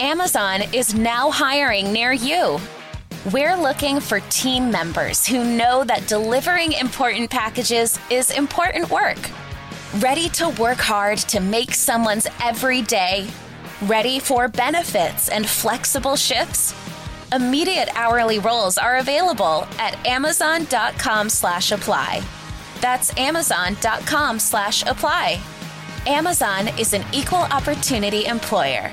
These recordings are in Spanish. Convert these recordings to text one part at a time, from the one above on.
Amazon is now hiring near you. We're looking for team members who know that delivering important packages is important work. Ready to work hard to make someone's every day? Ready for benefits and flexible shifts? Immediate hourly roles are available at amazon.com slash apply. That's amazon.com slash apply. Amazon is an equal opportunity employer.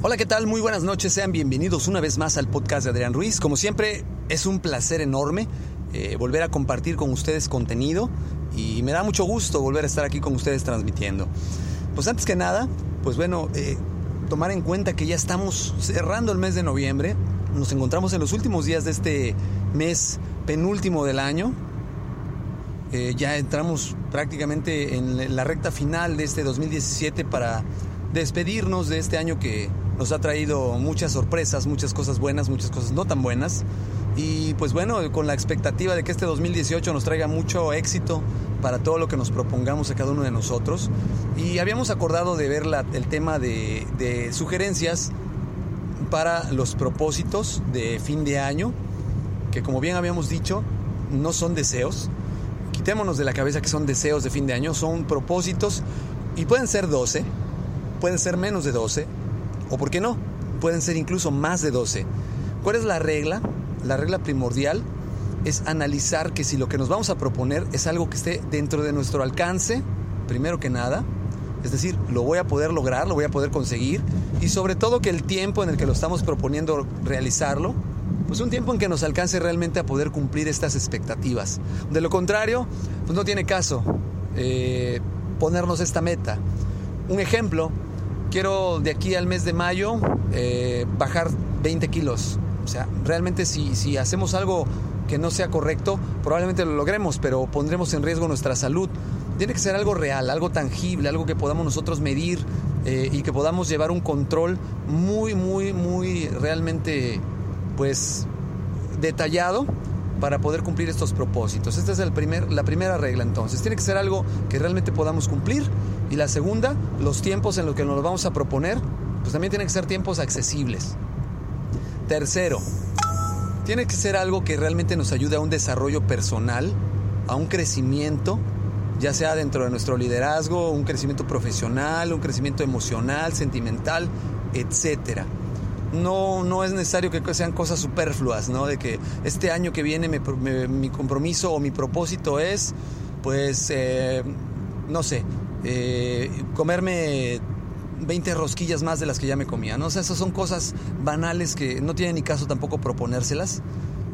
Hola, ¿qué tal? Muy buenas noches, sean bienvenidos una vez más al podcast de Adrián Ruiz. Como siempre, es un placer enorme eh, volver a compartir con ustedes contenido y me da mucho gusto volver a estar aquí con ustedes transmitiendo. Pues antes que nada, pues bueno, eh, tomar en cuenta que ya estamos cerrando el mes de noviembre, nos encontramos en los últimos días de este mes penúltimo del año, eh, ya entramos prácticamente en la recta final de este 2017 para despedirnos de este año que nos ha traído muchas sorpresas, muchas cosas buenas, muchas cosas no tan buenas. Y pues bueno, con la expectativa de que este 2018 nos traiga mucho éxito para todo lo que nos propongamos a cada uno de nosotros. Y habíamos acordado de ver el tema de, de sugerencias para los propósitos de fin de año, que como bien habíamos dicho, no son deseos. Quitémonos de la cabeza que son deseos de fin de año, son propósitos y pueden ser 12 pueden ser menos de 12, o por qué no, pueden ser incluso más de 12. ¿Cuál es la regla? La regla primordial es analizar que si lo que nos vamos a proponer es algo que esté dentro de nuestro alcance, primero que nada, es decir, lo voy a poder lograr, lo voy a poder conseguir, y sobre todo que el tiempo en el que lo estamos proponiendo realizarlo, pues un tiempo en que nos alcance realmente a poder cumplir estas expectativas. De lo contrario, pues no tiene caso eh, ponernos esta meta. Un ejemplo, quiero de aquí al mes de mayo eh, bajar 20 kilos. O sea, realmente si, si hacemos algo que no sea correcto, probablemente lo logremos, pero pondremos en riesgo nuestra salud. Tiene que ser algo real, algo tangible, algo que podamos nosotros medir eh, y que podamos llevar un control muy, muy, muy realmente, pues, detallado para poder cumplir estos propósitos. Esta es la primera regla entonces. Tiene que ser algo que realmente podamos cumplir. Y la segunda, los tiempos en los que nos vamos a proponer, pues también tienen que ser tiempos accesibles. Tercero, tiene que ser algo que realmente nos ayude a un desarrollo personal, a un crecimiento, ya sea dentro de nuestro liderazgo, un crecimiento profesional, un crecimiento emocional, sentimental, etcétera no, no es necesario que sean cosas superfluas, ¿no? De que este año que viene mi compromiso o mi propósito es, pues, eh, no sé, eh, comerme 20 rosquillas más de las que ya me comía, ¿no? O esas son cosas banales que no tienen ni caso tampoco proponérselas.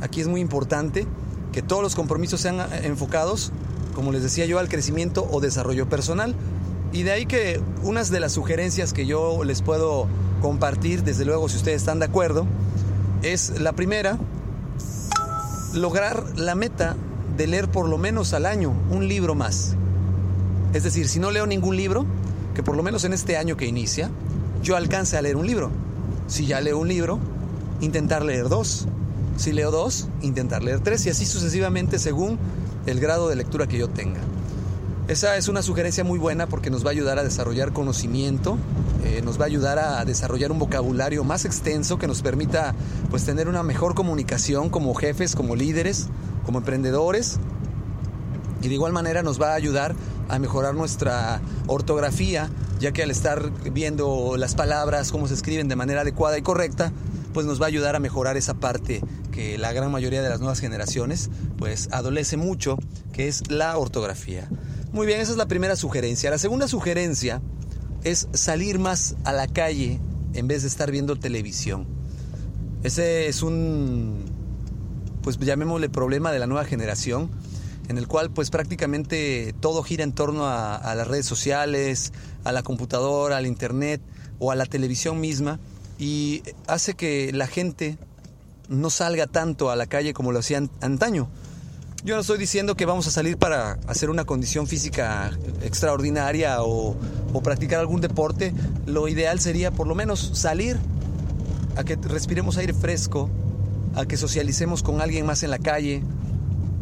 Aquí es muy importante que todos los compromisos sean enfocados, como les decía yo, al crecimiento o desarrollo personal. Y de ahí que unas de las sugerencias que yo les puedo compartir, desde luego si ustedes están de acuerdo, es la primera, lograr la meta de leer por lo menos al año un libro más. Es decir, si no leo ningún libro, que por lo menos en este año que inicia, yo alcance a leer un libro. Si ya leo un libro, intentar leer dos. Si leo dos, intentar leer tres y así sucesivamente según el grado de lectura que yo tenga. Esa es una sugerencia muy buena porque nos va a ayudar a desarrollar conocimiento, eh, nos va a ayudar a desarrollar un vocabulario más extenso que nos permita pues tener una mejor comunicación como jefes, como líderes, como emprendedores y de igual manera nos va a ayudar a mejorar nuestra ortografía, ya que al estar viendo las palabras, cómo se escriben de manera adecuada y correcta, pues nos va a ayudar a mejorar esa parte que la gran mayoría de las nuevas generaciones pues adolece mucho, que es la ortografía. Muy bien, esa es la primera sugerencia. La segunda sugerencia es salir más a la calle en vez de estar viendo televisión. Ese es un, pues llamémosle problema de la nueva generación, en el cual pues prácticamente todo gira en torno a, las redes sociales, a la computadora, al internet, o a la televisión misma y hace que la gente no salga tanto a la calle como lo hacían antaño. Yo no estoy diciendo que vamos a salir para hacer una condición física extraordinaria o, practicar algún deporte. Lo ideal sería por lo menos salir a que respiremos aire fresco, a que socialicemos con alguien más en la calle,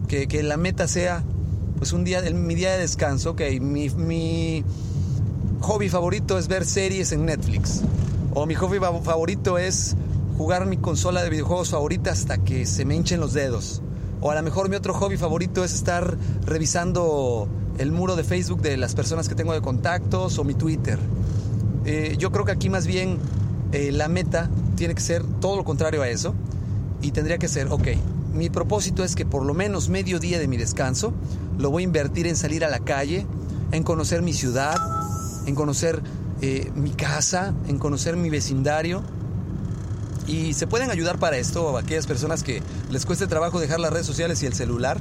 que, la meta sea pues un día, mi día de descanso, ok, mi hobby favorito es ver series en Netflix. O mi hobby favorito es jugar mi consola de videojuegos favorita hasta que se me hinchen los dedos. O a lo mejor mi otro hobby favorito es estar revisando el muro de Facebook de las personas que tengo de contactos o mi Twitter. Eh, yo creo que aquí más bien eh, la meta tiene que ser todo lo contrario a eso. Y tendría que ser, ok, mi propósito es que por lo menos medio día de mi descanso lo voy a invertir en salir a la calle, en conocer mi ciudad, en conocer eh, mi casa, en conocer mi vecindario. Y se pueden ayudar para esto a aquellas personas que les cueste trabajo dejar las redes sociales y el celular,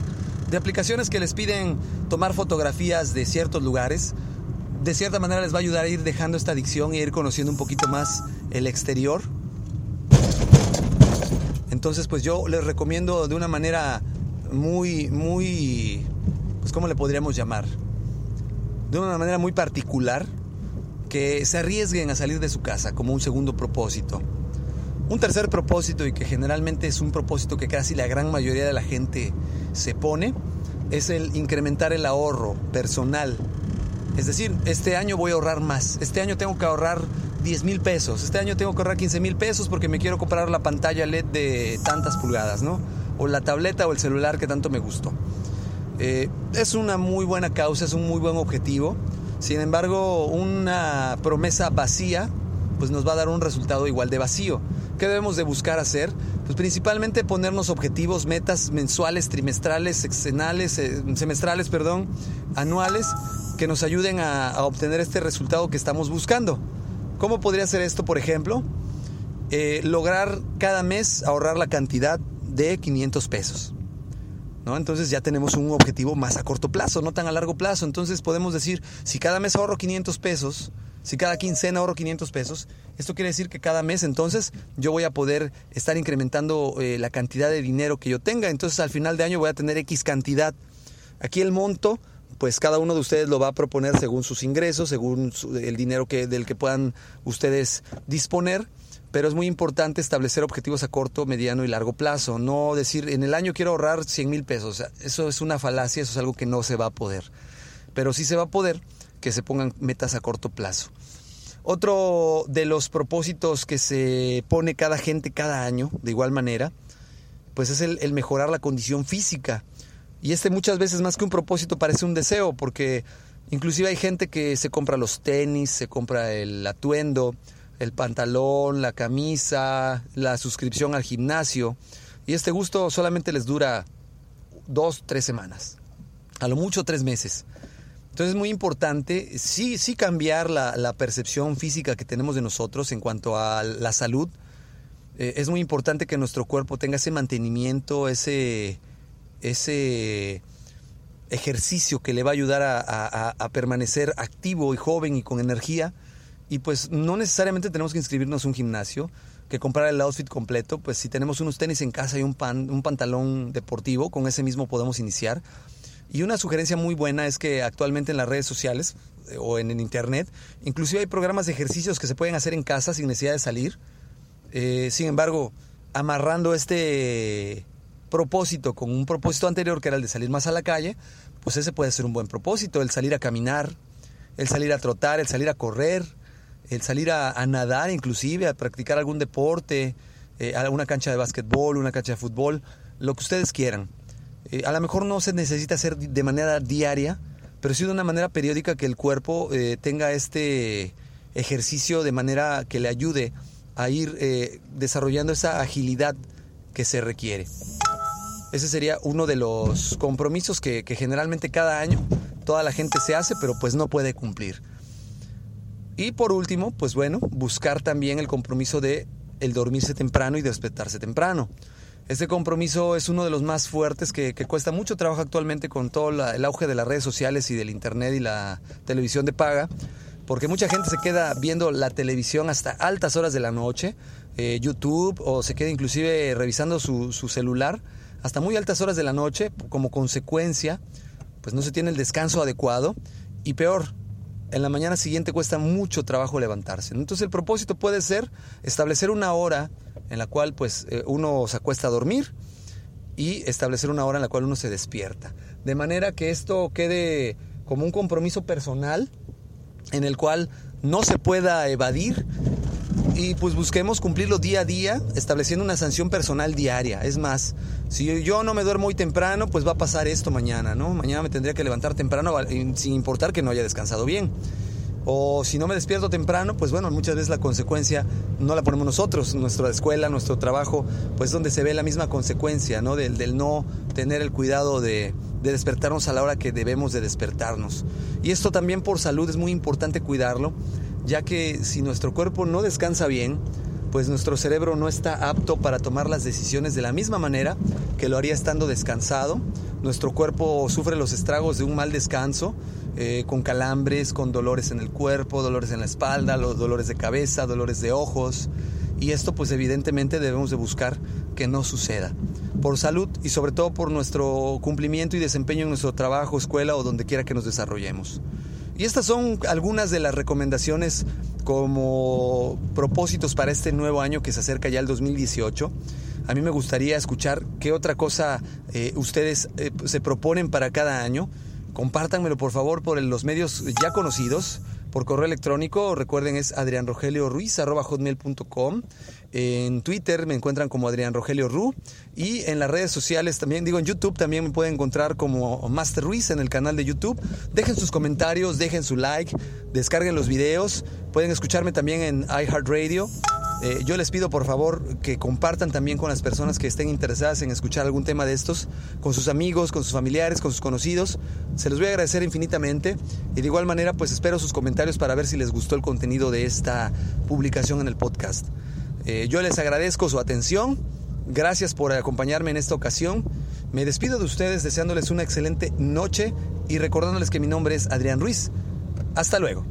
de aplicaciones que les piden tomar fotografías de ciertos lugares. De cierta manera les va a ayudar a ir dejando esta adicción e ir conociendo un poquito más el exterior. Entonces, pues yo les recomiendo de una manera muy, muy, pues ¿cómo le podríamos llamar? De una manera muy particular, que se arriesguen a salir de su casa como un segundo propósito. Un tercer propósito y que generalmente es un propósito que casi la gran mayoría de la gente se pone, es el incrementar el ahorro personal. Es decir, este año voy a ahorrar más, este año tengo que ahorrar 10 mil pesos, este año tengo que ahorrar 15 mil pesos porque me quiero comprar la pantalla LED de tantas pulgadas, ¿no? O la tableta o el celular que tanto me gustó. Eh, es una muy buena causa, es un muy buen objetivo. Sin embargo, una promesa vacía pues nos va a dar un resultado igual de vacío. ¿Qué debemos de buscar hacer? Pues principalmente ponernos objetivos, metas mensuales, trimestrales, sexenales, eh, semestrales, perdón, anuales, que nos ayuden a, obtener este resultado que estamos buscando. ¿Cómo podría ser esto, por ejemplo? Eh, lograr cada mes ahorrar la cantidad de 500 pesos. ¿No? Entonces ya tenemos un objetivo más a corto plazo, no tan a largo plazo. Entonces podemos decir, si cada mes ahorro 500 pesos, si cada quincena ahorro 500 pesos, esto quiere decir que cada mes entonces yo voy a poder estar incrementando eh, la cantidad de dinero que yo tenga. Entonces al final de año voy a tener X cantidad. Aquí el monto, pues cada uno de ustedes lo va a proponer según sus ingresos, según el dinero que, del que puedan ustedes disponer pero es muy importante establecer objetivos a corto, mediano y largo plazo. No decir, en el año quiero ahorrar 100 mil pesos. eso es una falacia, eso es algo que no se va a poder. Pero sí se va a poder que se pongan metas a corto plazo. Otro de los propósitos que se pone cada gente cada año, de igual manera, pues es el, mejorar la condición física. Y este muchas veces más que un propósito parece un deseo, porque inclusive hay gente que se compra los tenis, se compra el atuendo, el pantalón, la camisa, la suscripción al gimnasio. Y este gusto solamente les dura dos, tres semanas. A lo mucho tres meses. Entonces es muy importante sí, sí cambiar la, percepción física que tenemos de nosotros en cuanto a la salud. Eh, es muy importante que nuestro cuerpo tenga ese mantenimiento, ese, ese ejercicio que le va a ayudar a permanecer activo y joven y con energía y pues no necesariamente tenemos que inscribirnos a un gimnasio, que comprar el outfit completo, pues si tenemos unos tenis en casa y un, pan, un pantalón deportivo, con ese mismo podemos iniciar. Y una sugerencia muy buena es que actualmente en las redes sociales eh, o en el internet, inclusive hay programas de ejercicios que se pueden hacer en casa sin necesidad de salir. Eh, sin embargo, amarrando este propósito con un propósito anterior que era el de salir más a la calle, pues ese puede ser un buen propósito, el salir a caminar, el salir a trotar, el salir a correr, el salir a, nadar inclusive, a practicar algún deporte, eh, una cancha de básquetbol, una cancha de fútbol, lo que ustedes quieran. Eh, a lo mejor no se necesita hacer de manera diaria, pero sí de una manera periódica que el cuerpo eh, tenga este ejercicio de manera que le ayude a ir desarrollando esa agilidad que se requiere. Ese sería uno de los compromisos que, que generalmente cada año toda la gente se hace, pero pues no puede cumplir. Y por último, pues bueno, buscar también el compromiso de el dormirse temprano y despertarse temprano. Este compromiso es uno de los más fuertes que, cuesta mucho trabajo actualmente con todo el auge de las redes sociales y del internet y la televisión de paga, porque mucha gente se queda viendo la televisión hasta altas horas de la noche, eh, YouTube, o se queda inclusive revisando su, su celular hasta muy altas horas de la noche, como consecuencia, pues no se tiene el descanso adecuado y peor, en la mañana siguiente cuesta mucho trabajo levantarse. Entonces el propósito puede ser establecer una hora en la cual pues eh, uno se acuesta a dormir y establecer una hora en la cual uno se despierta. De manera que esto quede como un compromiso personal en el cual no se pueda evadir y pues busquemos cumplirlo día a día, estableciendo una sanción personal diaria. Es más, si yo no me duermo muy temprano, pues va a pasar esto mañana, ¿no? Mañana me tendría que levantar temprano sin importar que no haya descansado bien. O si no me despierto temprano, pues bueno, muchas veces la consecuencia no la ponemos nosotros, nuestra escuela, nuestro trabajo, pues donde se ve la misma consecuencia, ¿no? Del, del no tener el cuidado de, de despertarnos a la hora que debemos de despertarnos. Y esto también por salud es muy importante cuidarlo, ya que si nuestro cuerpo no descansa bien, pues nuestro cerebro no está apto para tomar las decisiones de la misma manera que lo haría estando descansado. Nuestro cuerpo sufre los estragos de un mal descanso, eh, con calambres, con dolores en el cuerpo, dolores en la espalda, los dolores de cabeza, dolores de ojos. Y esto pues evidentemente debemos de buscar que no suceda. Por salud y sobre todo por nuestro cumplimiento y desempeño en nuestro trabajo, escuela o donde quiera que nos desarrollemos. Y estas son algunas de las recomendaciones como propósitos para este nuevo año que se acerca ya el 2018. A mí me gustaría escuchar qué otra cosa eh, ustedes eh, se proponen para cada año. Compártanmelo por favor por los medios ya conocidos por correo electrónico. Recuerden, es adrianrogelioruiz.com. En Twitter me encuentran como Adrián Rogelio Ru. Y en las redes sociales también, digo, en YouTube también me pueden encontrar como Master Ruiz en el canal de YouTube. Dejen sus comentarios, dejen su like, descarguen los videos. Pueden escucharme también en iHeartRadio. Eh, yo les pido por favor que compartan también con las personas que estén interesadas en escuchar algún tema de estos, con sus amigos, con sus familiares, con sus conocidos. Se los voy a agradecer infinitamente y de igual manera pues espero sus comentarios para ver si les gustó el contenido de esta publicación en el podcast. Eh, yo les agradezco su atención, gracias por acompañarme en esta ocasión. Me despido de ustedes deseándoles una excelente noche y recordándoles que mi nombre es Adrián Ruiz. Hasta luego.